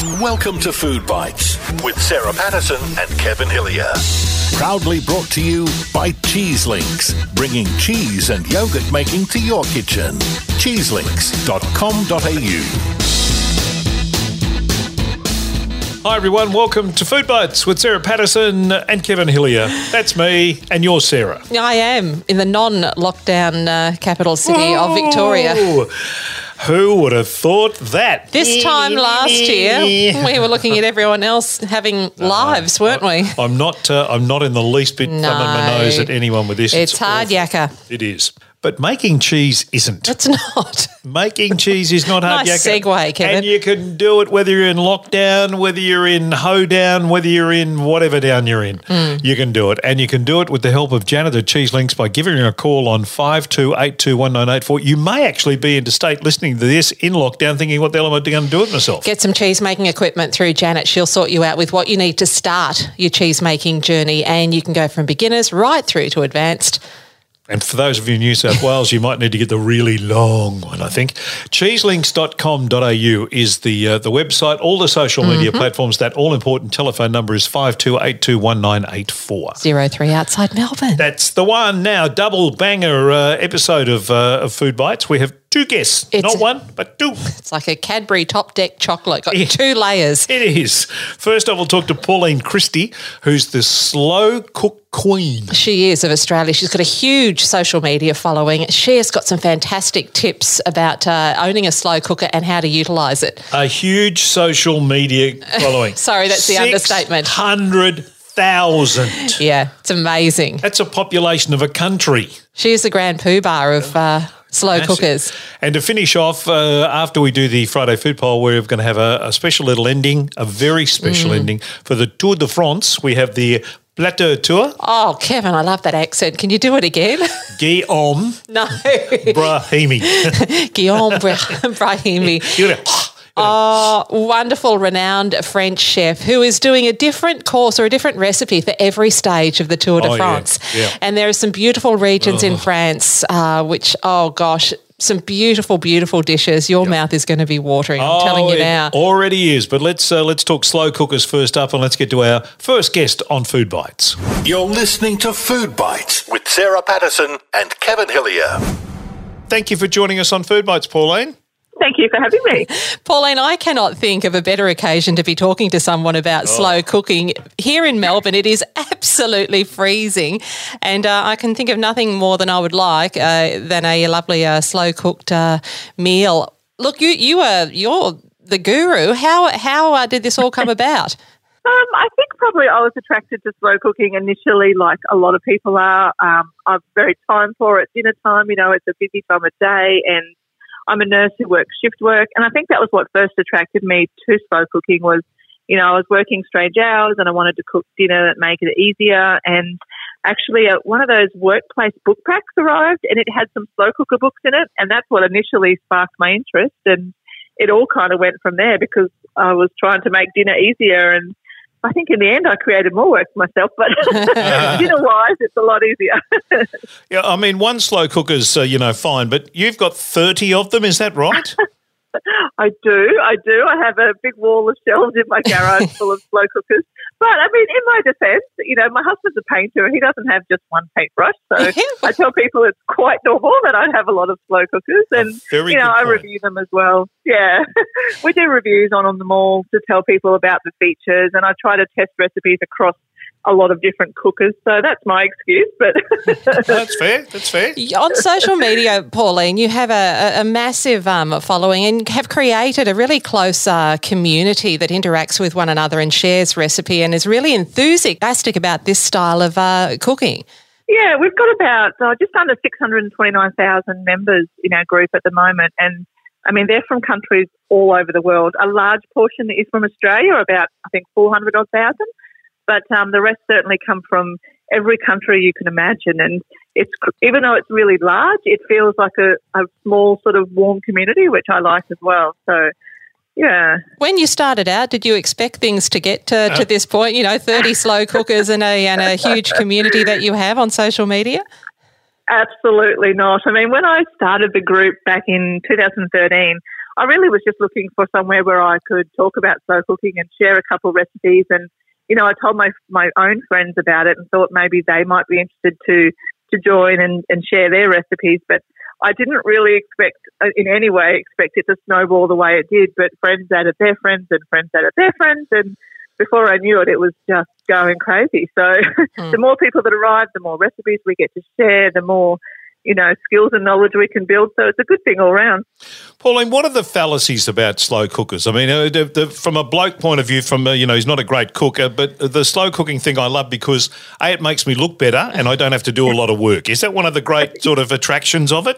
Welcome to Food Bites with Sarah Patterson and Kevin Hillier. Proudly brought to you by Cheese Links, bringing cheese and yogurt making to your kitchen. Cheeselinks.com.au. Hi everyone, welcome to Food Bites with Sarah Patterson and Kevin Hillier. That's me, and you're Sarah. I am in the non-lockdown uh, capital city of Victoria. Ooh, Who would have thought that? This time last year, we were looking at everyone else having lives, weren't we? I'm not. Uh, I'm not in the least bit thumbing my No. nose at anyone with this. It's hard awful. yakka. It is. But making cheese isn't. It's not. Making cheese is not hard Nice yakka. segue, Kevin. And you can do it whether you're in lockdown, whether you're in hoedown, whether you're in whatever down you're in. Hmm. You can do it. And you can do it with the help of Janet at Cheese Links by giving her a call on 52821984. You may actually be interstate listening to this in lockdown thinking, what the hell am I going to do with myself? Get some cheese making equipment through Janet. She'll sort you out with what you need to start your cheese making journey, and you can go from beginners right through to advanced. And for those of you in New South Wales, you might need to get the really long one, I think. Cheeselinks.com.au is the uh, the website. All the social media platforms. That all important telephone number is 52821984. Zero three outside Melbourne. That's the one now. Double banger uh, episode of, uh, of Food Bites. We have two guests. It's- Not one, but two. It's like a Cadbury top deck chocolate. Got two layers. It is. First, I will talk to Pauline Christie, who's the slow cook queen. She is of Australia. She's got a huge social media following. She has got some fantastic tips about uh, owning a slow cooker and how to utilise it. A huge social media following. Sorry, that's the understatement. 600,000. Yeah, it's amazing. That's a population of a country. She is the grand poobah of uh, slow cookers. And to finish off, uh, after we do the Friday food poll, we're going to have a, a special little ending, a very special Mm. ending for the Tour de France. We have the Plat du Tour. Oh, Kevin, I love that accent. Can you do it again? Guillaume no. Brahimi. Guillaume Bra- Brahimi. Oh, wonderful, renowned French chef who is doing a different course or a different recipe for every stage of the Tour de Oh, France. yeah. And there are some beautiful regions in France, uh, which, oh gosh, some beautiful, beautiful dishes. Your mouth is going to be watering. I'm telling Oh, you it now. Already is. But let's uh, let's talk slow cookers first up, and let's get to our first guest on Food Bites. You're listening to Food Bites with Sarah Patterson and Kevin Hillier. Thank you for joining us on Food Bites, Pauline. Thank you for having me. Pauline, I cannot think of a better occasion to be talking to someone about Oh. slow cooking. Here in Melbourne, it is absolutely freezing, and uh, I can think of nothing more than I would like uh, than a lovely uh, slow cooked uh, meal. Look, you you are you're the guru. How how uh, did this all come about? Um, I think probably I was attracted to slow cooking initially, like a lot of people are. Um, I'm very time poor at dinner time. You know, it's a busy time of day, and I'm a nurse who works shift work. And I think that was what first attracted me to slow cooking was, you know, I was working strange hours and I wanted to cook dinner and make it easier. And actually, uh, one of those workplace book packs arrived, and it had some slow cooker books in it, and that's what initially sparked my interest. And it all kind of went from there because I was trying to make dinner easier and I think in the end I created more work for myself, but dinner wise, it's a lot easier. Yeah, I mean, one slow cooker's uh, you know fine, but you've got thirty of them. Is that right? I do, I do. I have a big wall of shelves in my garage full of slow cookers. But I mean, in my defence, you know, my husband's a painter. And he doesn't have just one paintbrush, so I tell people it's quite normal that I have a lot of slow cookers, and very you know, I point. review them as well. Yeah, we do reviews on on them all to tell people about the features, and I try to test recipes across a lot of different cookers. So that's my excuse, but. That's fair. That's fair. On social media, Pauline, you have a, a- a massive um, following and have created a really close uh, community that interacts with one another and shares recipe and is really enthusiastic about this style of uh, cooking. Yeah, we've got about uh, just under 629,000 members in our group at the moment. And I mean, they're from countries all over the world. A large portion is from Australia, about, I think, 400 odd thousand. But um, the rest certainly come from every country you can imagine. And it's even though it's really large, it feels like a, a small, sort of warm community, which I like as well. So, yeah. When you started out, did you expect things to get to, to this point? You know, 30 slow cookers and a, and a huge community that you have on social media? Absolutely not. I mean, when I started the group back in 2013, I really was just looking for somewhere where I could talk about slow cooking and share a couple recipes. And, you know, I told my, my own friends about it and thought maybe they might be interested to, to join and, and share their recipes. But I didn't really expect, uh, in any way, expect it to snowball the way it did. But friends added their friends and friends added their friends. And before I knew it, it was just going crazy. So mm. the more people that arrive, the more recipes we get to share, the more you know, skills and knowledge we can build. So it's a good thing all round. Pauline, what are the fallacies about slow cookers? I mean, uh, the, the, from a bloke point of view, from uh, you know, he's not a great cooker, but the slow cooking thing I love because a it makes me look better and I don't have to do a lot of work. Is that one of the great sort of attractions of it?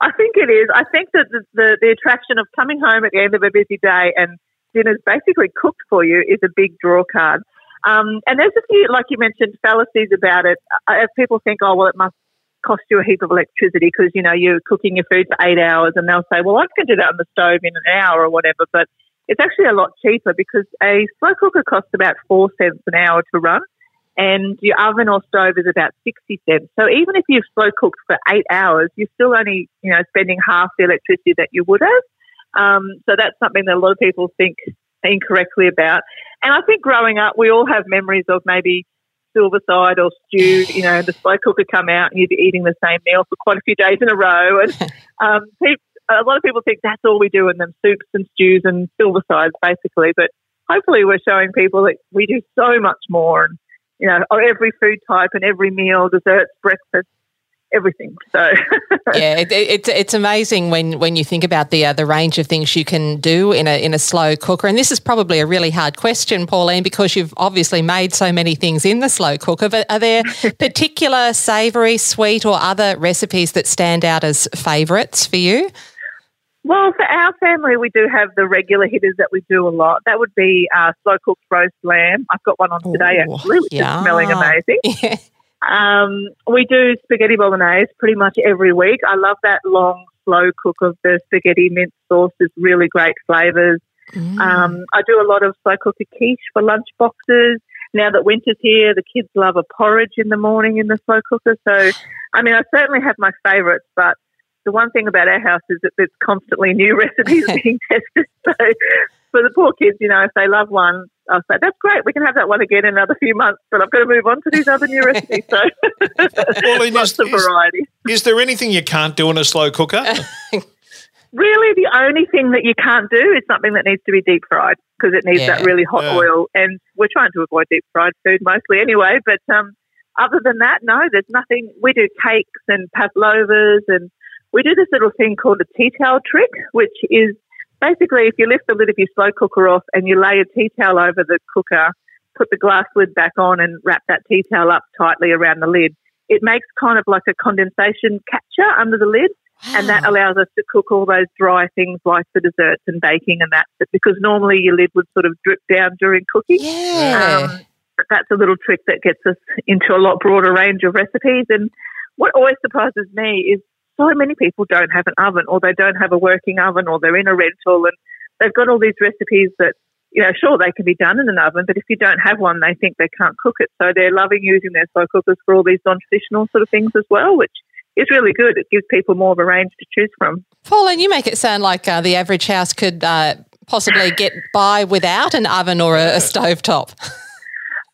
I think it is. I think that the, the, the attraction of coming home at the end of a busy day and dinner's basically cooked for you is a big draw card. Um, and there's a few, like you mentioned, fallacies about it. Uh, people think, oh, well, it must cost you a heap of electricity because, you know, you're cooking your food for eight hours and they'll say, well, I can do that on the stove in an hour or whatever. But it's actually a lot cheaper because a slow cooker costs about four cents an hour to run and your oven or stove is about 60 cents. So even if you've slow cooked for eight hours, you're still only, you know, spending half the electricity that you would have. Um, so that's something that a lot of people think incorrectly about. And I think growing up, we all have memories of maybe Silverside or stew, you know, the slow cooker come out and you'd be eating the same meal for quite a few days in a row. And um, a lot of people think that's all we do in them soups and stews and silver sides, basically. But hopefully, we're showing people that we do so much more. And, you know, every food type and every meal, desserts, breakfast, everything. So yeah, it, it, it's amazing when when you think about the uh, the range of things you can do in a in a slow cooker. And this is probably a really hard question, Pauline, because you've obviously made so many things in the slow cooker. But are there particular savoury, sweet, or other recipes that stand out as favourites for you? Well, for our family, we do have the regular hitters that we do a lot. That would be uh, slow cooked roast lamb. I've got one on today, Ooh, actually, which yeah. is smelling amazing. Yeah. Um, we do spaghetti bolognese pretty much every week. I love that long, slow cook of the spaghetti mint sauce. There's really great flavours. Mm. Um, I do a lot of slow cooked quiche for lunch boxes. Now that winter's here, the kids love a porridge in the morning in the slow cooker. So, I mean, I certainly have my favourites, but the one thing about our house is that there's constantly new recipes being tested. So, for the poor kids, you know, if they love one, I'll say, that's great. We can have that one again in another few months, but I've got to move on to these other new recipes. So well, lots is, of variety. Is, is there anything you can't do in a slow cooker? really, the only thing that you can't do is something that needs to be deep fried because it needs yeah. that really hot yeah. oil. And we're trying to avoid deep fried food mostly anyway. But um, other than that, no, there's nothing. We do cakes and pavlovas and we do this little thing called a tea towel trick, which is basically, if you lift the lid of your slow cooker off and you lay a tea towel over the cooker, put the glass lid back on and wrap that tea towel up tightly around the lid, it makes kind of like a condensation catcher under the lid. Wow. And that allows us to cook all those dry things like the desserts and baking and that, because normally your lid would sort of drip down during cooking. Yeah. Um, but that's a little trick that gets us into a lot broader range of recipes. And what always surprises me is so many people don't have an oven or they don't have a working oven or they're in a rental and they've got all these recipes that, you know, sure, they can be done in an oven, but if you don't have one, they think they can't cook it. So they're loving using their slow cookers for all these non traditional sort of things as well, which is really good. It gives people more of a range to choose from. Pauline, you make it sound like uh, the average house could uh, possibly get by without an oven or a, a stove top.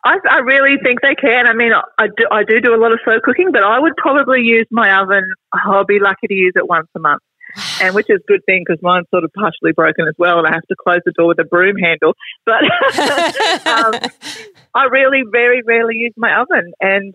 I, I really think they can. I mean, I do, I do do a lot of slow cooking, but I would probably use my oven. I'll be lucky to use it once a month, and which is a good thing because mine's sort of partially broken as well, and I have to close the door with a broom handle. But um, I really very rarely use my oven, and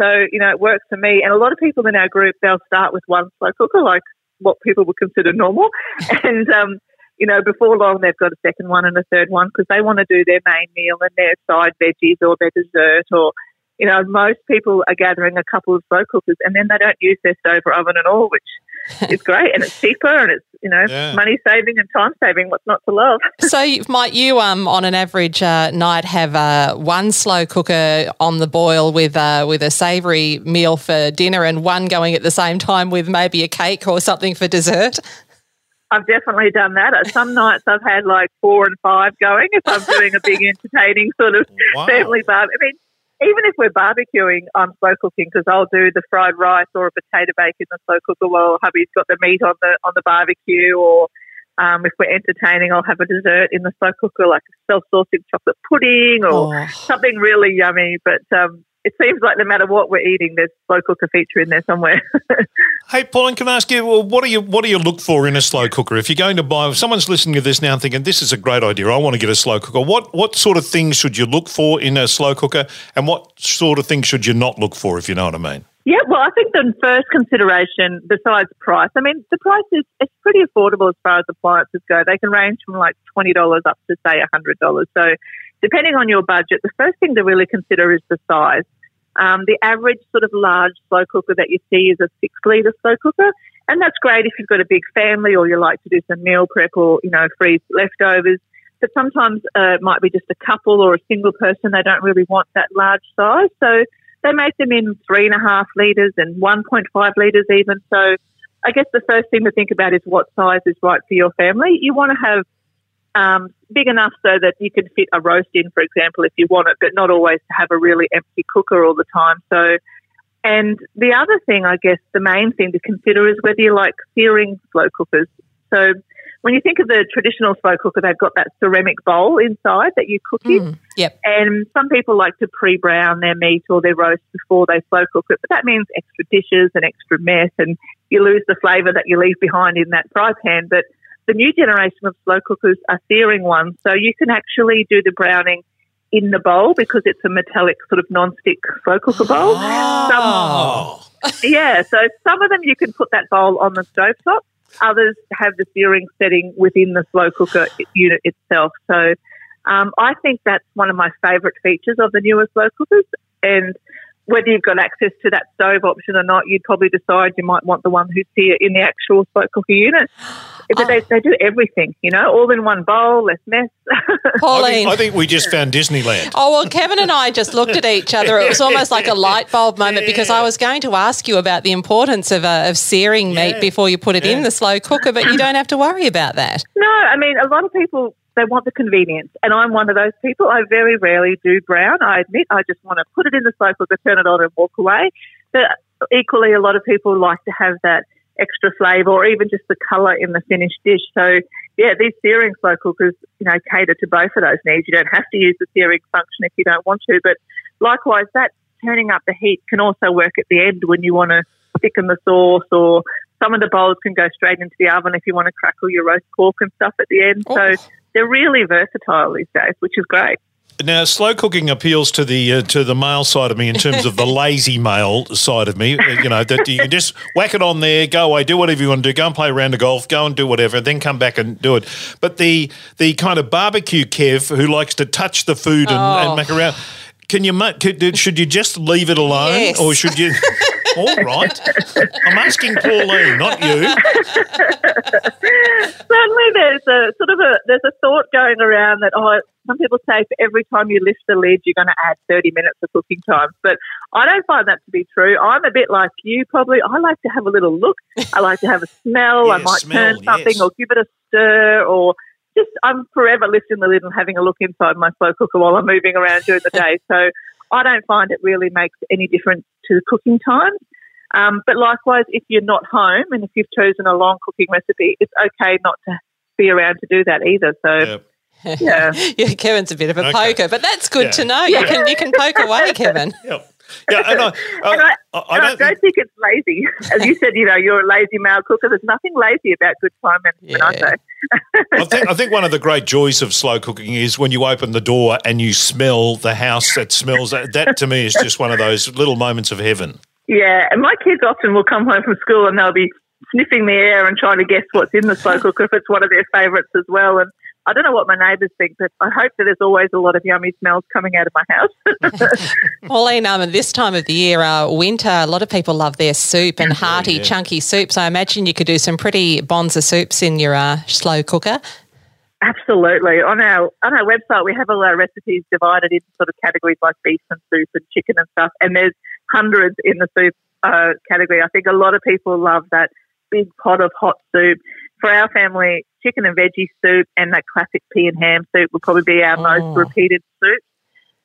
so you know it works for me. And a lot of people in our group they'll start with one slow cooker, like what people would consider normal, and um, you know, before long they've got a second one and a third one because they want to do their main meal and their side veggies or their dessert or, you know, most people are gathering a couple of slow cookers and then they don't use their stove or oven at all, which is great and it's cheaper and it's, you know, yeah. money saving and time saving. What's not to love? so might you, um, on an average uh, night, have uh, one slow cooker on the boil with uh, with a savoury meal for dinner and one going at the same time with maybe a cake or something for dessert? I've definitely done that. Some nights I've had like four and five going if I'm doing a big entertaining sort of wow. family barbecue. I mean, even if we're barbecuing, I'm slow cooking because I'll do the fried rice or a potato bake in the slow cooker while hubby's got the meat on the on the barbecue, or Um, if we're entertaining, I'll have a dessert in the slow cooker, like a self-saucing chocolate pudding or Oh. something really yummy. But um, it seems like no matter what we're eating, there's slow cooker feature in there somewhere. Hey, Pauline, can I ask you, well, what do you what do you look for in a slow cooker? If you're going to buy, if someone's listening to this now and thinking this is a great idea, I want to get a slow cooker. What what sort of things should you look for in a slow cooker, and what sort of things should you not look for, if you know what I mean? Yeah, well, I think the first consideration, besides price, I mean, the price is it's pretty affordable as far as appliances go. They can range from like twenty dollars up to say hundred dollars. So, depending on your budget, the first thing to really consider is the size. Um, the average sort of large slow cooker that you see is a six liter slow cooker, and that's great if you've got a big family or you like to do some meal prep or you know freeze leftovers. But sometimes uh, it might be just a couple or a single person. They don't really want that large size, so they make them in three and a half litres and 1.5 litres even. So I guess the first thing to think about is what size is right for your family. You want to have um, big enough so that you can fit a roast in, for example, if you want it, but not always to have a really empty cooker all the time. So, and the other thing, I guess, the main thing to consider is whether you like searing slow cookers. So when you think of the traditional slow cooker, they've got that ceramic bowl inside that you cook in. Yep. And some people like to pre-brown their meat or their roast before they slow cook it, but that means extra dishes and extra mess, and you lose the flavour that you leave behind in that fry pan. But the new generation of slow cookers are searing ones, so you can actually do the browning in the bowl because it's a metallic sort of non-stick slow cooker bowl. Oh, Yeah, so some of them you can put that bowl on the stovetop. Others have the searing setting within the slow cooker unit itself. So um, I think that's one of my favourite features of the newer slow cookers. And whether you've got access to that stove option or not, you'd probably decide you might want the one who's here in the actual slow cooker unit. But they, they do everything, you know, all in one bowl, less mess. I Pauline. think, I think we just found Disneyland. Oh, well, Kevin and I just looked at each other. It was almost like a light bulb moment because I was going to ask you about the importance of, uh, of searing meat Yeah. before you put it in the slow cooker, but you don't have to worry about that. No, I mean, a lot of people, they want the convenience. And I'm one of those people. I very rarely do brown. I admit I just want to put it in the cooker, turn it on and walk away. But equally, a lot of people like to have that extra flavour or even just the colour in the finished dish. So, yeah, these searing slow cookers, you know, cater to both of those needs. You don't have to use the searing function if you don't want to. But likewise, that turning up the heat can also work at the end when you want to thicken the sauce or some of the bowls can go straight into the oven if you want to crackle your roast pork and stuff at the end. So oh. They're really versatile these days, which is great. Now, slow cooking appeals to the uh, to the male side of me in terms of the lazy male side of me. Uh, You know that you can just whack it on there, go away, do whatever you want to do, go and play a round of golf, go and do whatever, and then come back and do it. But the the kind of barbecue Kev who likes to touch the food and, Oh. and make around. Can you could, should you just leave it alone, Yes. or should you? All right, I'm asking Pauline, not you. Certainly, there's a sort of a there's a thought going around that oh, some people say for every time you lift the lid, you're going to add 30 minutes of cooking time. But I don't find that to be true. I'm a bit like you, probably. I like to have a little look. I like to have a smell. I might smell, turn something yes. or give it a stir or. Just, I'm forever lifting the lid and having a look inside my slow cooker while I'm moving around during the day. So I don't find it really makes any difference to the cooking time. Um, but likewise, if you're not home and if you've chosen a long cooking recipe, it's okay not to be around to do that either. So, Yep. yeah. Yeah, Kevin's a bit of a Okay. poker, but that's good Yeah. to know. You can you can poke away, Kevin. Yep. Yeah, and I, And I, uh, I, I and I don't don't, think, think it's lazy. As you said, you know, you're a lazy male cooker. There's nothing lazy about good time management, I Yeah. say. I think I think one of the great joys of slow cooking is when you open the door and you smell the house that smells. That, that to me is just one of those little moments of heaven. Yeah, and my kids often will come home from school and they'll be sniffing the air and trying to guess what's in the slow cooker if it's one of their favourites as well. And I don't know what my neighbours think, but I hope that there's always a lot of yummy smells coming out of my house. Pauline, um, this time of the year, uh, winter, a lot of people love their soup and hearty, yeah. chunky soups. I imagine you could do some pretty bonza soups in your uh, slow cooker. Absolutely. On our on our website, we have all our recipes divided into sort of categories like beef and soup and chicken and stuff. And there's hundreds in the soup uh, category. I think a lot of people love that big pot of hot soup. For our family, chicken and veggie soup and that classic pea and ham soup will probably be our Oh. most repeated soup.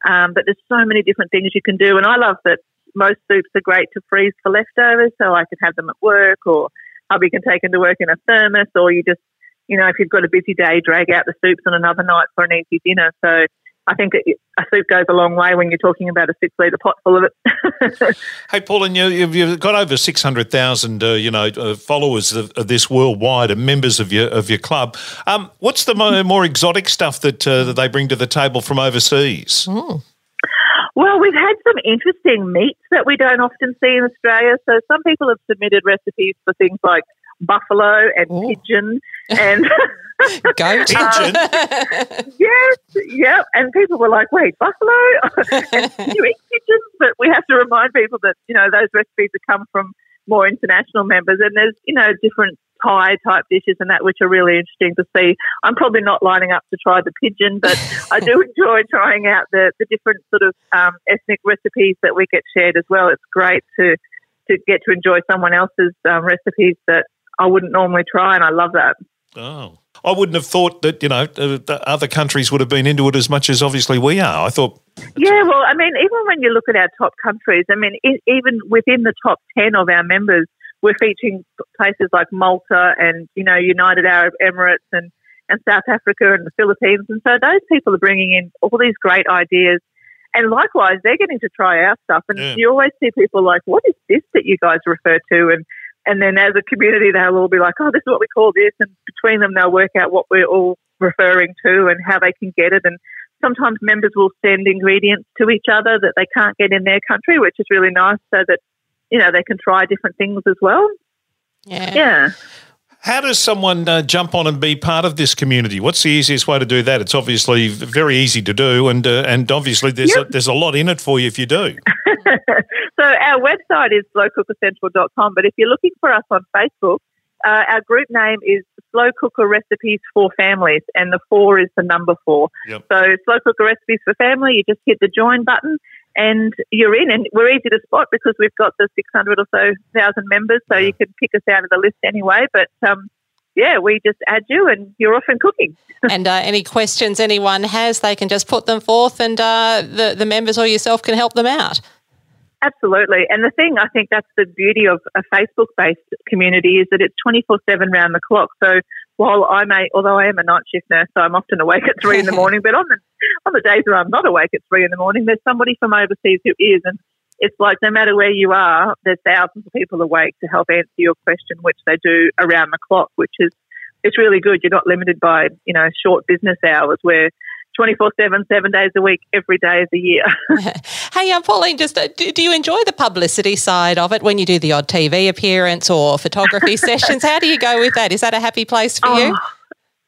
Um, but there's so many different things you can do, and I love that most soups are great to freeze for leftovers, so I can have them at work, or hubby can take them to work in a thermos, or you just you know, if you've got a busy day, drag out the soups on another night for an easy dinner. So I think a soup goes a long way when you're talking about a six litre pot full of it. hey, Pauline, you, you've, you've got over six hundred thousand, uh, you know, uh, followers of, of, this worldwide and members of your of your club. Um, what's the more, more exotic stuff that uh, that they bring to the table from overseas? Mm. Well, we've had some interesting meats that we don't often see in Australia. So some people have submitted recipes for things like buffalo and Ooh. pigeon and goat. Pigeon. yes, yep. And people were like, "Wait, buffalo? you eat pigeons?" But we have to remind people that you know those recipes have come from more international members, and there's you know different Thai type dishes and that, which are really interesting to see. I'm probably not lining up to try the pigeon, but I do enjoy trying out the, the different sort of um, ethnic recipes that we get shared as well. It's great to to get to enjoy someone else's um, recipes that I wouldn't normally try, and I love that. Oh. I wouldn't have thought that you know other countries would have been into it as much as obviously we are. I thought. Yeah, well, I mean, even when you look at our top countries, I mean, even within the top ten of our members, we're featuring places like Malta and you know United Arab Emirates and and South Africa and the Philippines, and so those people are bringing in all these great ideas. And likewise, they're getting to try our stuff. And yeah. you always see people like, "What is this that you guys refer to?" and and then as a community, they'll all be like, oh, this is what we call this. And between them, they'll work out what we're all referring to and how they can get it. And sometimes members will send ingredients to each other that they can't get in their country, which is really nice so that, you know, they can try different things as well. Yeah. Yeah. How does someone uh, jump on and be part of this community? What's the easiest way to do that? It's obviously very easy to do, and uh, and obviously there's yep. a, there's a lot in it for you if you do. so our website is slowcookercentral.com, but if you're looking for us on Facebook, uh, our group name is Slow Cooker Recipes for Families, and the four is the number four. Yep. So Slow Cooker Recipes for Family, you just hit the join button, and you're in. And we're easy to spot because we've got the 600 or so thousand members, so you can pick us out of the list anyway. But um, yeah, we just add you and you're off and cooking. and uh, any questions anyone has, they can just put them forth and uh, the, the members or yourself can help them out. Absolutely. And the thing I think that's the beauty of a Facebook based community is that it's 24 7 round the clock. So while I may, although I am a night shift nurse, so I'm often awake at three in the morning, but on the, on the days where I'm not awake at three in the morning, there's somebody from overseas who is. And it's like no matter where you are, there's thousands of people awake to help answer your question, which they do around the clock, which is, it's really good. You're not limited by, you know, short business hours where 24 7, seven days a week, every day of the year. hey, um, Pauline, just uh, do, do, you enjoy the publicity side of it when you do the odd TV appearance or photography sessions? How do you go with that? Is that a happy place for oh, you?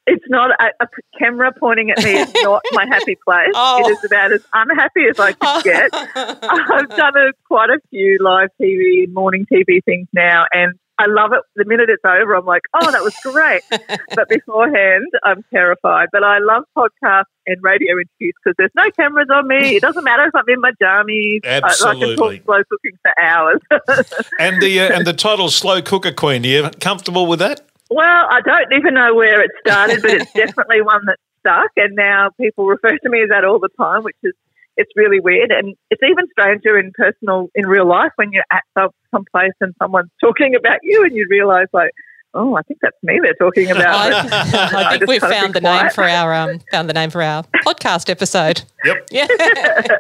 It's not a, a, camera pointing at me is not my happy place. Oh. It is about as unhappy as I can get. I've done a, quite a few live TV, morning TV things now, and I love it. The minute it's over, I'm like, oh, that was great. but beforehand, I'm terrified. But I love podcasts and radio interviews because there's no cameras on me. It doesn't matter if I'm in my jammies. Absolutely. I, I can talk slow cooking for hours. and the uh, and the title "Slow Cooker Queen." Are you comfortable with that? Well, I don't even know where it started, but it's definitely one that stuck. And now people refer to me as that all the time, which is it's really weird. And it's even stranger in personal, in real life when you're at some some place and someone's talking about you and you realize, like, oh, I think that's me they're talking about. I, I think we've found the quiet. name for our um, found the name for our podcast episode. Yep. Yeah.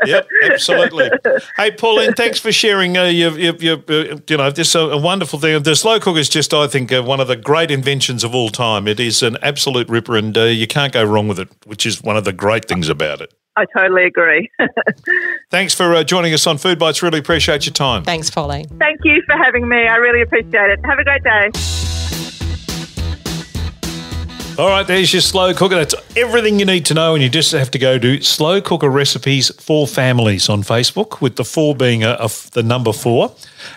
yep. Absolutely. Hey, Pauline, thanks for sharing. Uh, your, your, your, uh, you know, this uh, a wonderful thing. The slow cooker is just, I think, uh, one of the great inventions of all time. It is an absolute ripper, and uh, you can't go wrong with it, which is one of the great things about it. I totally agree. Thanks for uh, joining us on Food Bites. Really appreciate your time. Thanks, Pauline. Thank you for having me. I really appreciate it. Have a great day. All right, there's your slow cooker. That's everything you need to know, and you just have to go to Slow Cooker Recipes for Families on Facebook, with the four being a, a, the number four,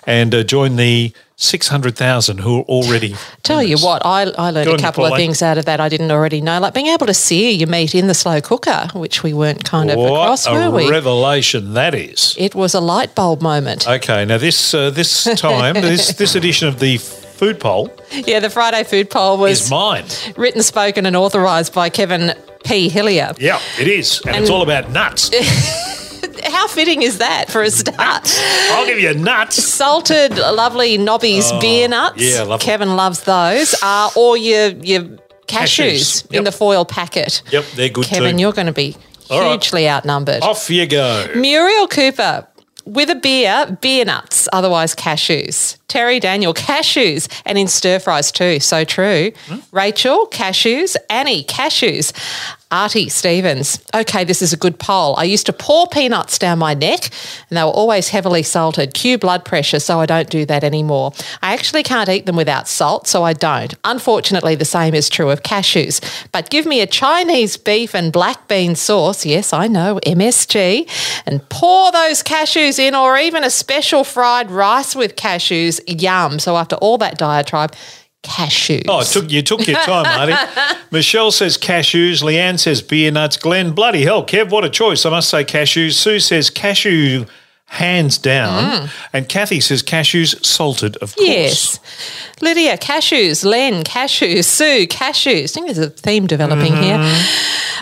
and uh, join the 600,000 who are already. Tell you what, I, I learned a couple of things out of that I didn't already know, like being able to sear your meat in the slow cooker, which we weren't kind of what across, were we? revelation that is. It was a light bulb moment. Okay, now this uh, this time, this this edition of the food poll. Yeah, the Friday food poll was is mine. Written, spoken, and authorised by Kevin P. Hillier. Yeah, it is, and, and it's all about nuts. how fitting is that for a start? I'll give you nuts. Salted, lovely Nobby's oh, beer nuts. Yeah, love Kevin loves those. Uh, or your your cashews, Cashews, in the foil packet. Yep, they're good too. Kevin, too. you're going to be All right. hugely outnumbered. Off you go. Muriel Cooper, with a beer, beer nuts, otherwise cashews. Terry Daniel, cashews, and in stir fries too. So true. Hmm? Rachel, cashews. Annie, cashews. Artie Stevens. Okay, this is a good poll. I used to pour peanuts down my neck and they were always heavily salted. Cue blood pressure, so I don't do that anymore. I actually can't eat them without salt, so I don't. Unfortunately, the same is true of cashews. But give me a Chinese beef and black bean sauce, yes, I know, MSG, and pour those cashews in, or even a special fried rice with cashews. Yum. So after all that diatribe, cashews. Oh, took you took your time, Marty. Michelle says cashews. Leanne says beer nuts. Glenn, bloody hell, Kev, what a choice. I must say cashews. Sue says cashew hands down. And Kathy says cashews salted, of course. Yes. Lydia, cashews. Len, cashews. Sue, cashews. I think there's a theme developing here.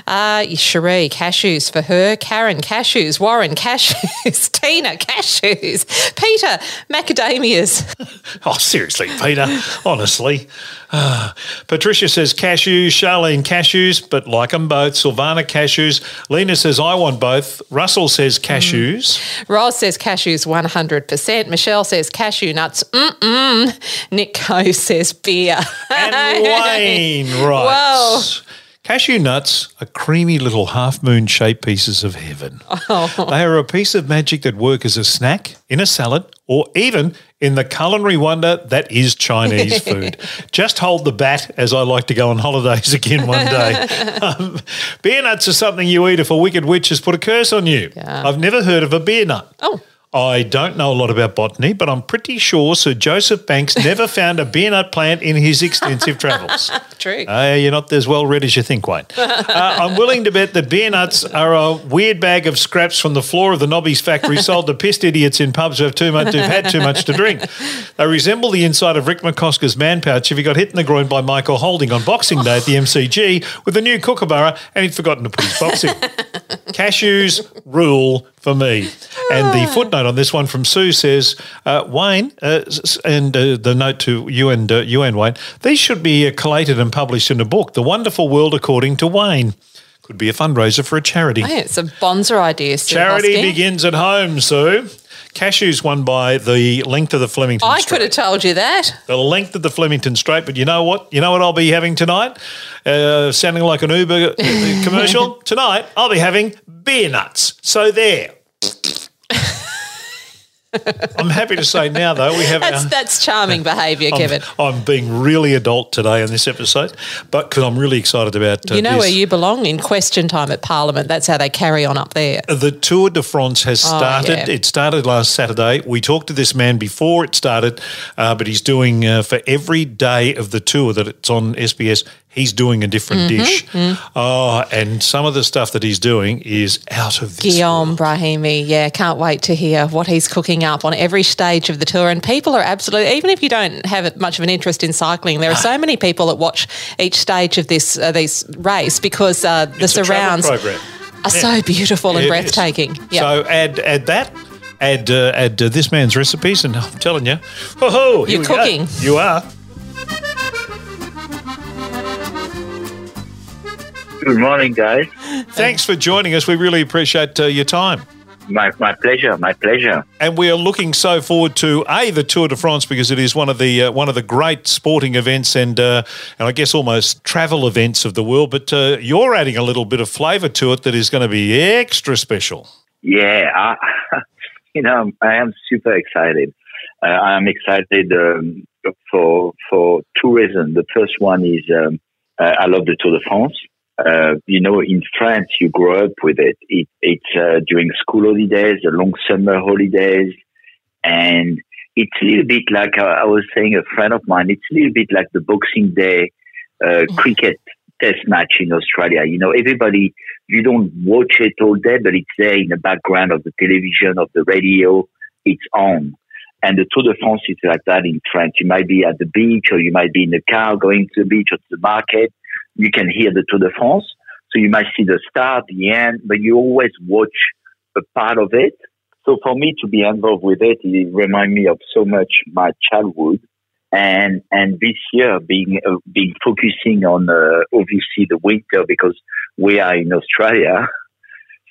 Uh, Cherie, cashews for her. Karen, cashews. Warren, cashews. Tina, cashews. Peter, macadamias. Oh, seriously, Peter. honestly. Ah. Patricia says cashews. Charlene, cashews, but like them both. Silvana, cashews. Lena says, I want both. Russell says cashews. Roz says cashews 100%. Michelle says cashew nuts. Mm-mm. Nick Coe says beer. And Wayne writes. Cashew nuts are creamy little half moon shaped pieces of heaven. Oh. They are a piece of magic that work as a snack, in a salad, or even in the culinary wonder that is Chinese food. Just hold the bat as I like to go on holidays again one day. um, beer nuts are something you eat if a wicked witch has put a curse on you. Yeah. I've never heard of a beer nut. Oh. I don't know a lot about botany, but I'm pretty sure Sir Joseph Banks never found a beer nut plant in his extensive travels. True. Uh, you're not as well read as you think, Wayne. Uh, I'm willing to bet that beer nuts are a weird bag of scraps from the floor of the Nobby's factory sold to pissed idiots in pubs who have too much, who've had too much to drink. They resemble the inside of Rick McCosker's man pouch if he got hit in the groin by Michael Holding on Boxing Day at the MCG with a new kookaburra and he'd forgotten to put his box in. Cashews rule for me. And the footnote on this one from Sue says, uh, Wayne, uh, and uh, the note to you and uh, you and Wayne, these should be uh, collated and published in a book, The Wonderful World According to Wayne. Could be a fundraiser for a charity. Hey, it's a bonzer idea, Sue Charity Hosking. begins at home, Sue. Cashews won by the length of the Flemington I straight. could have told you that. the length of the Flemington straight. But you know what? You know what I'll be having tonight? Uh, sounding like an Uber uh, commercial. tonight, I'll be having beer nuts. So there. I'm happy to say now, though, we have That's our- that's charming behaviour, I'm, Kevin. I'm being really adult today in this episode, but because I'm really excited about uh, You know this. where you belong in question time at Parliament. That's how they carry on up there. The Tour de France has started. Oh, yeah. It started last Saturday. We talked to this man before it started, uh, but he's doing uh, for every day of the tour that it's on SBS. He's doing a different Mm-hmm. dish. Oh, and some of the stuff that he's doing is out of this. Guillaume world. Brahimi, yeah, can't wait to hear what he's cooking up on every stage of the tour. And people are absolutely, even if you don't have much of an interest in cycling, there are so many people that watch each stage of this uh, this race because uh, the It's surrounds are so beautiful and It breathtaking. Yeah. So add add that. Add uh, add uh, this man's recipes, and I'm telling you, ho ho, You're cooking. You are. Good morning, guys. Thanks for joining us. We really appreciate uh, your time. My, my pleasure. My pleasure. and we are looking so forward to a the Tour de France because it is one of the uh, one of the great sporting events and uh, and I guess almost travel events of the world. But uh, you're adding a little bit of flavour to it that is going to be extra special. Yeah, I, you know, I am super excited. Uh, I am excited um, for for two reasons. The first one is um, uh, I love the Tour de France. Uh, you know, in France, you grow up with it. it it's uh, during school holidays, the long summer holidays, and it's a little bit like uh, I was saying. A friend of mine. It's a little bit like the Boxing Day uh, cricket test match in Australia. You know, everybody. You don't watch it all day, but it's there in the background of the television, of the radio. It's on. And the Tour de France is like that in France. You might be at the beach or you might be in the car going to the beach or to the market. You can hear the Tour de France. So you might see the start, the end, but you always watch a part of it. So for me to be involved with it, it reminds me of so much my childhood. and and this year being uh, being focusing on uh, obviously the winter because we are in Australia.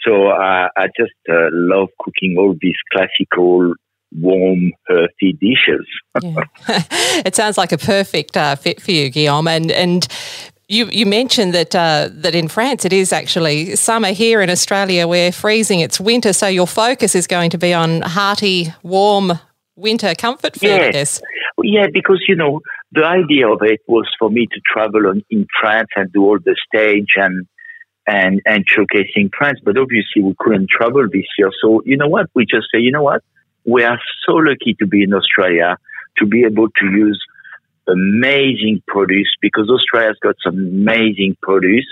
So I, just uh, love cooking all these classical warm, earthy dishes. it sounds like a perfect uh, fit for you, Guillaume. And and you, you mentioned that uh, that in France it is actually summer. Here in Australia, we're freezing. It's winter, so your focus is going to be on hearty, warm winter comfort food. Yes. I guess. Yeah, because you know the idea of it was for me to travel on, in France and do all the stage and and and showcasing France. But obviously we couldn't travel this year. So you know what? We just say, you know what? We are so lucky to be in Australia to be able to use amazing produce because Australia's got some amazing produce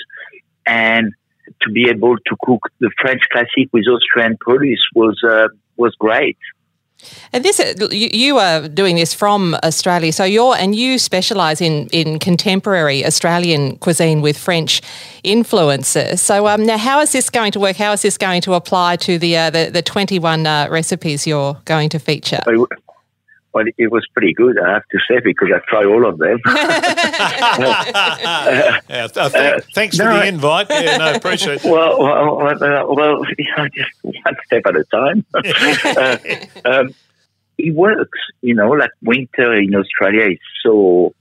and to be able to cook the French classic with Australian produce was uh, was great. And this, you, are doing this from Australia, so you're and you specialise in in contemporary Australian cuisine with French influences. So um, now, how is this going to work? How is this going to apply to the uh, the, the twenty one uh, recipes you're going to feature? Well, it was pretty good, I have to say, because I tried all of them. yeah, th- th- thanks no, for the invite. Yeah, no, appreciate it. Well, well, well, well just one step at a time. uh, um, it works, you know, like winter in Australia is so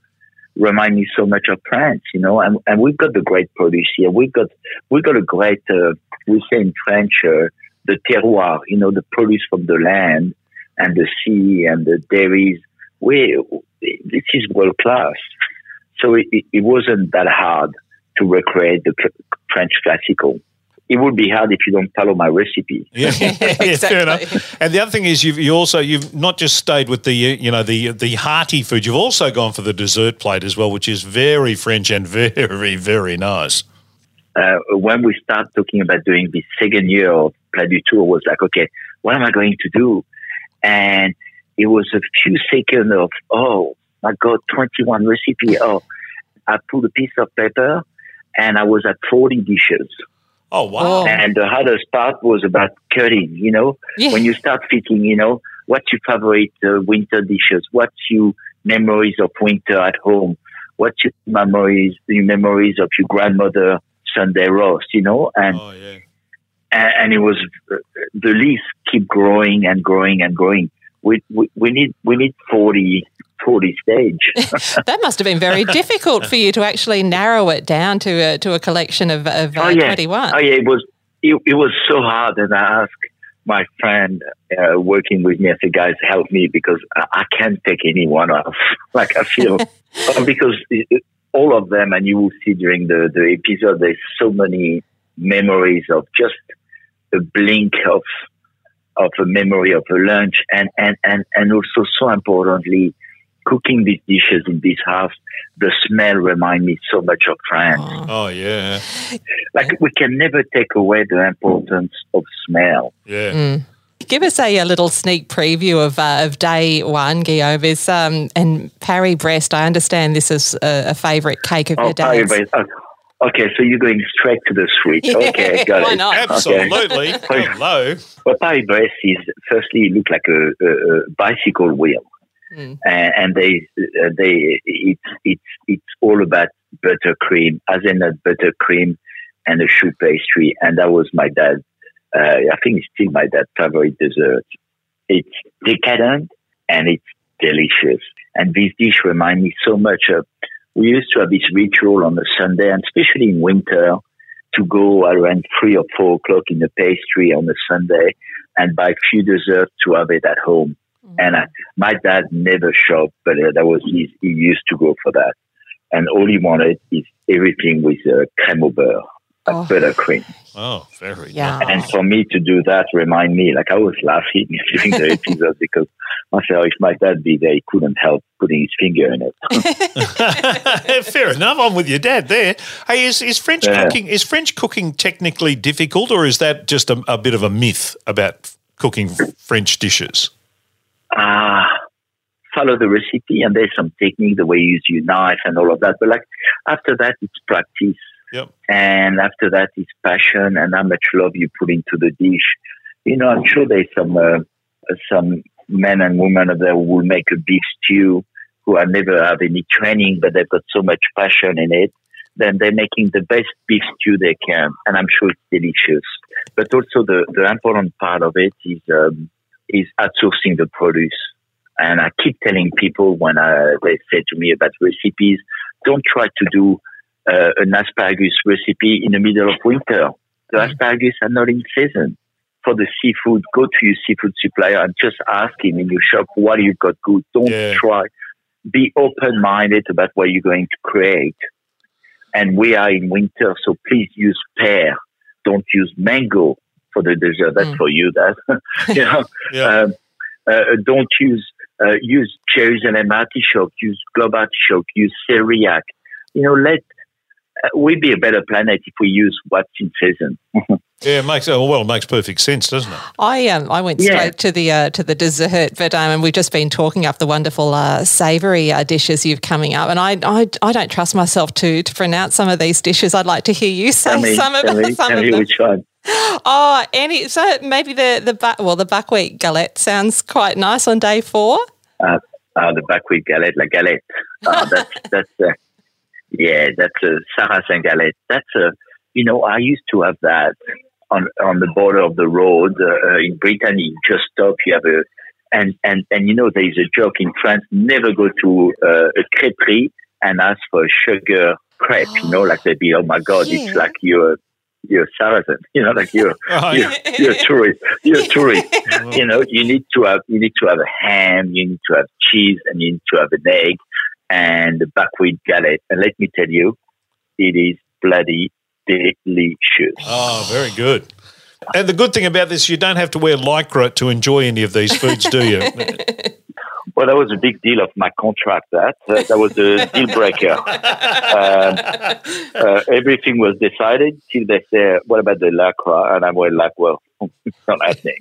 remind me so much of France, you know, and, and we've got the great produce here. We've got we've got a great uh, we say in French uh, the terroir, you know, the produce from the land and the sea and the dairies. We this is world class. So it, it, wasn't that hard to recreate the French classical. It would be hard if you don't follow my recipe. Yeah, yeah fair enough. And the other thing is, you've you also you've not just stayed with the you know the the hearty food. You've also gone for the dessert plate as well, which is very French and very very nice. Uh, when we start talking about doing the second year of Plat du Tour, was like, okay, what am I going to do? And it was a few seconds of, oh my God, 21 recipe. Oh, I pulled a piece of paper and I was at 40 dishes. Oh, wow. And the hardest part was about cutting, you know, yeah. when you start thinking, you know, what's your favorite uh, winter dishes? What's your memories of winter at home? What's your memories, your memories of your grandmother Sunday roast, you know? And, oh, yeah. And, and, it was, the list keep growing and growing and growing. We, we, we need, we need 40, 40 stage. that must have been very difficult for you to actually narrow it down to a, to a collection of, of uh, oh, yeah. 21. Oh, yeah, it was, it, it was so hard. And I asked my friend uh, working with me, I said, guys, help me because I, I can't take anyone off. like I feel, because it, all of them, and you will see during the, the episode, there's so many memories of just a blink of of a memory of a lunch and, and, and, and also so importantly cooking these dishes in this house, the smell remind me so much of France. Oh, oh yeah. Like we can never take away the importance of smell. Yeah. Mm. Give us a, a, little sneak preview of, uh, of day one, Guillaume. Is, um, and Paris-Brest. I understand this is a, a favourite cake of oh, your day. Okay, so you're going straight to the sweet. Yeah, okay, got why it. Not? Absolutely. Okay. Hello. Well, Paris-Brest is firstly look like a, a, a bicycle wheel. Mm. And, and they, they, it's, it's, it's all about buttercream, hazelnut buttercream, and a choux pastry. And that was my dad. Uh, I think it's still my dad's favorite dessert. It's decadent and it's delicious. And this dish reminds me so much of. We used to have this ritual on a Sunday, and especially in winter, to go around three or four o'clock in the pastry on a Sunday and buy a few desserts to have it at home. And I, my dad never shopped, but uh, that was his, he used to go for that. And all he wanted is everything with uh, crème au beurre, oh. buttercream. Oh, very yeah. Nice. And for me to do that remind me, like I was laughing during the episode because I felt if my dad be there, he couldn't help putting his finger in it. Fair enough. I'm with your dad there. Hey, is, is French yeah. cooking is French cooking technically difficult, or is that just a, a bit of a myth about cooking French dishes? uh, follow the recipe and there's some technique, the way you use your knife and all of that. But like after that, it's practice. Yep. And after that is passion and how much love you put into the dish. You know, I'm sure there's some, uh, some men and women out there who will make a beef stew who have never have any training, but they've got so much passion in it. Then they're making the best beef stew they can, and I'm sure it's delicious. But also the, the important part of it is um, is outsourcing the produce. And I keep telling people when I, they say to me about recipes, don't try to do uh, an asparagus recipe in the middle of winter. The mm. asparagus are not in season. For the seafood, go to your seafood supplier and just ask him in your shop what you've got good. Don't yeah. try. Be open minded about what you're going to create. And we are in winter, so please use pear. Don't use mango for the dessert. That's mm. for you. That you know. yeah. um, uh, don't use uh, use Jerusalem artichoke. Use globe artichoke. Use celeriac. You know, let we'd be a better planet if we use what's in season. Yeah, it makes oh, well, it makes perfect sense, doesn't it? I um, I went straight yeah. to the uh, to the dessert, but um, and we've just been talking up the wonderful uh, savoury uh, dishes you've coming up, and I, I I don't trust myself to to pronounce some of these dishes. I'd like to hear you say me, some of, me, some of them. Which one? Oh, any so maybe the the bu- well the buckwheat galette sounds quite nice on day four. Uh, uh the buckwheat galette, la galette. Uh, that's that's uh, yeah, that's a sarrasin galette. That's a you know I used to have that on on the border of the road uh, in Brittany. Just stop. You have a and and and you know there is a joke in France: never go to uh, a crêperie and ask for a sugar crepe. Oh. You know, like they'd be, oh my god, yeah. it's like you're you're a Saracen. You know, like you're oh, you're, you're, a tourist. You're a tourist. you know, you need to have you need to have a ham, you need to have cheese, and you need to have an egg and the buckwheat galette. And let me tell you, it is bloody delicious. Oh, very good. And the good thing about this, you don't have to wear lycra to enjoy any of these foods, do you? well, that was a big deal of my contract. That uh, that was a deal breaker. Um, uh, everything was decided till they say, "What about the lycra?" And I went like, "Well, it's not happening."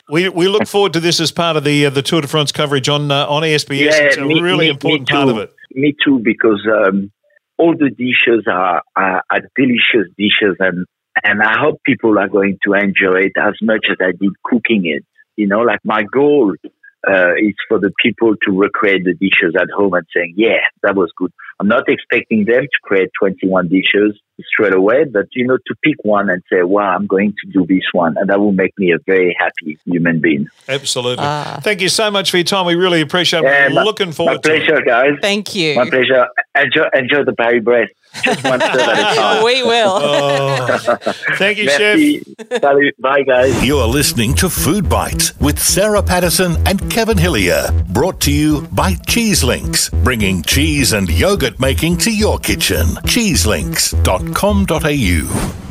we we look forward to this as part of the uh, the Tour de France coverage on uh, on SBS. Yeah, it's a me, really me, important me part of it. Me too, because um, all the dishes are, are, are delicious dishes and and I hope people are going to enjoy it as much as I did cooking it. You know, like my goal uh, is for the people to recreate the dishes at home and saying, yeah, that was good. I'm not expecting them to create 21 dishes straight away, but you know, to pick one and say, wow, I'm going to do this one. And that will make me a very happy human being. Absolutely. Ah. Thank you so much for your time. We really appreciate it. Yeah, We're my, looking forward my pleasure, it. guys. Thank you. My pleasure. Enjoy, enjoy the Paris-Brest. Just one step at a time. we will. Oh. Thank you, Merci. Chef. Bye, guys. You're listening to Food Bites with Sarah Patterson and Kevin Hillier. Brought to you by Cheese Links, bringing cheese and yogurt making to your kitchen. Cheeselinks.com.au.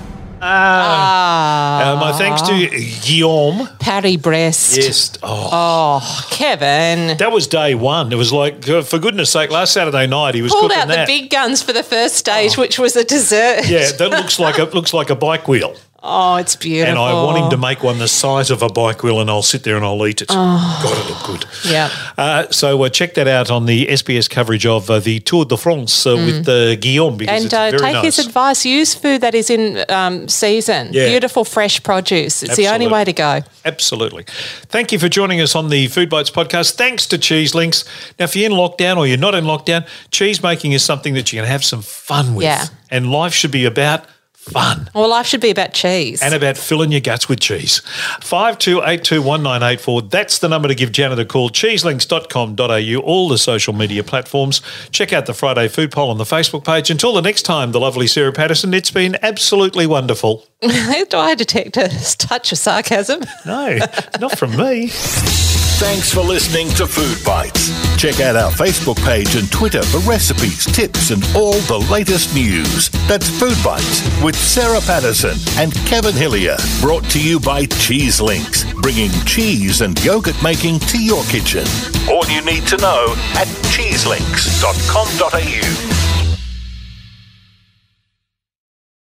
Ah. Uh, my thanks to Guillaume. Paris-Brest. Yes. Oh. oh. Kevin. That was day one. It was like, for goodness sake, last Saturday night he was pulled out the big guns for the first stage, oh. which was a dessert. Yeah, that looks like a looks like a bike wheel. Oh, it's beautiful. And I want him to make one the size of a bike wheel, and I'll sit there and I'll eat it. Oh. God, it look good. Yeah. Uh, so uh, check that out on the SBS coverage of uh, the Tour de France uh, mm. with uh, Guillaume. Because and uh, take nice. his advice. Use food that is in um, season. Yeah. Beautiful, fresh produce. It's Absolutely. the only way to go. Absolutely. Thank you for joining us on the Food Bites podcast. Thanks to Cheese Links. Now, if you're in lockdown or you're not in lockdown, cheese making is something that you can have some fun with. Yeah. And life should be about fun. Well, life should be about cheese. And about filling your guts with cheese. 52821984. That's the number to give Janet a call. Cheeselinks.com.au, all the social media platforms. Check out the Friday Food Poll on the Facebook page. Until the next time, the lovely Sarah Patterson, it's been absolutely wonderful. Do I detect a touch of sarcasm? No, not from me. Thanks for listening to Food Bites. Check out our Facebook page and Twitter for recipes, tips, and all the latest news. That's Food Bites with Sarah Patterson and Kevin Hillier. Brought to you by Cheese Links, bringing cheese and yogurt making to your kitchen. All you need to know at cheeselinks.com.au.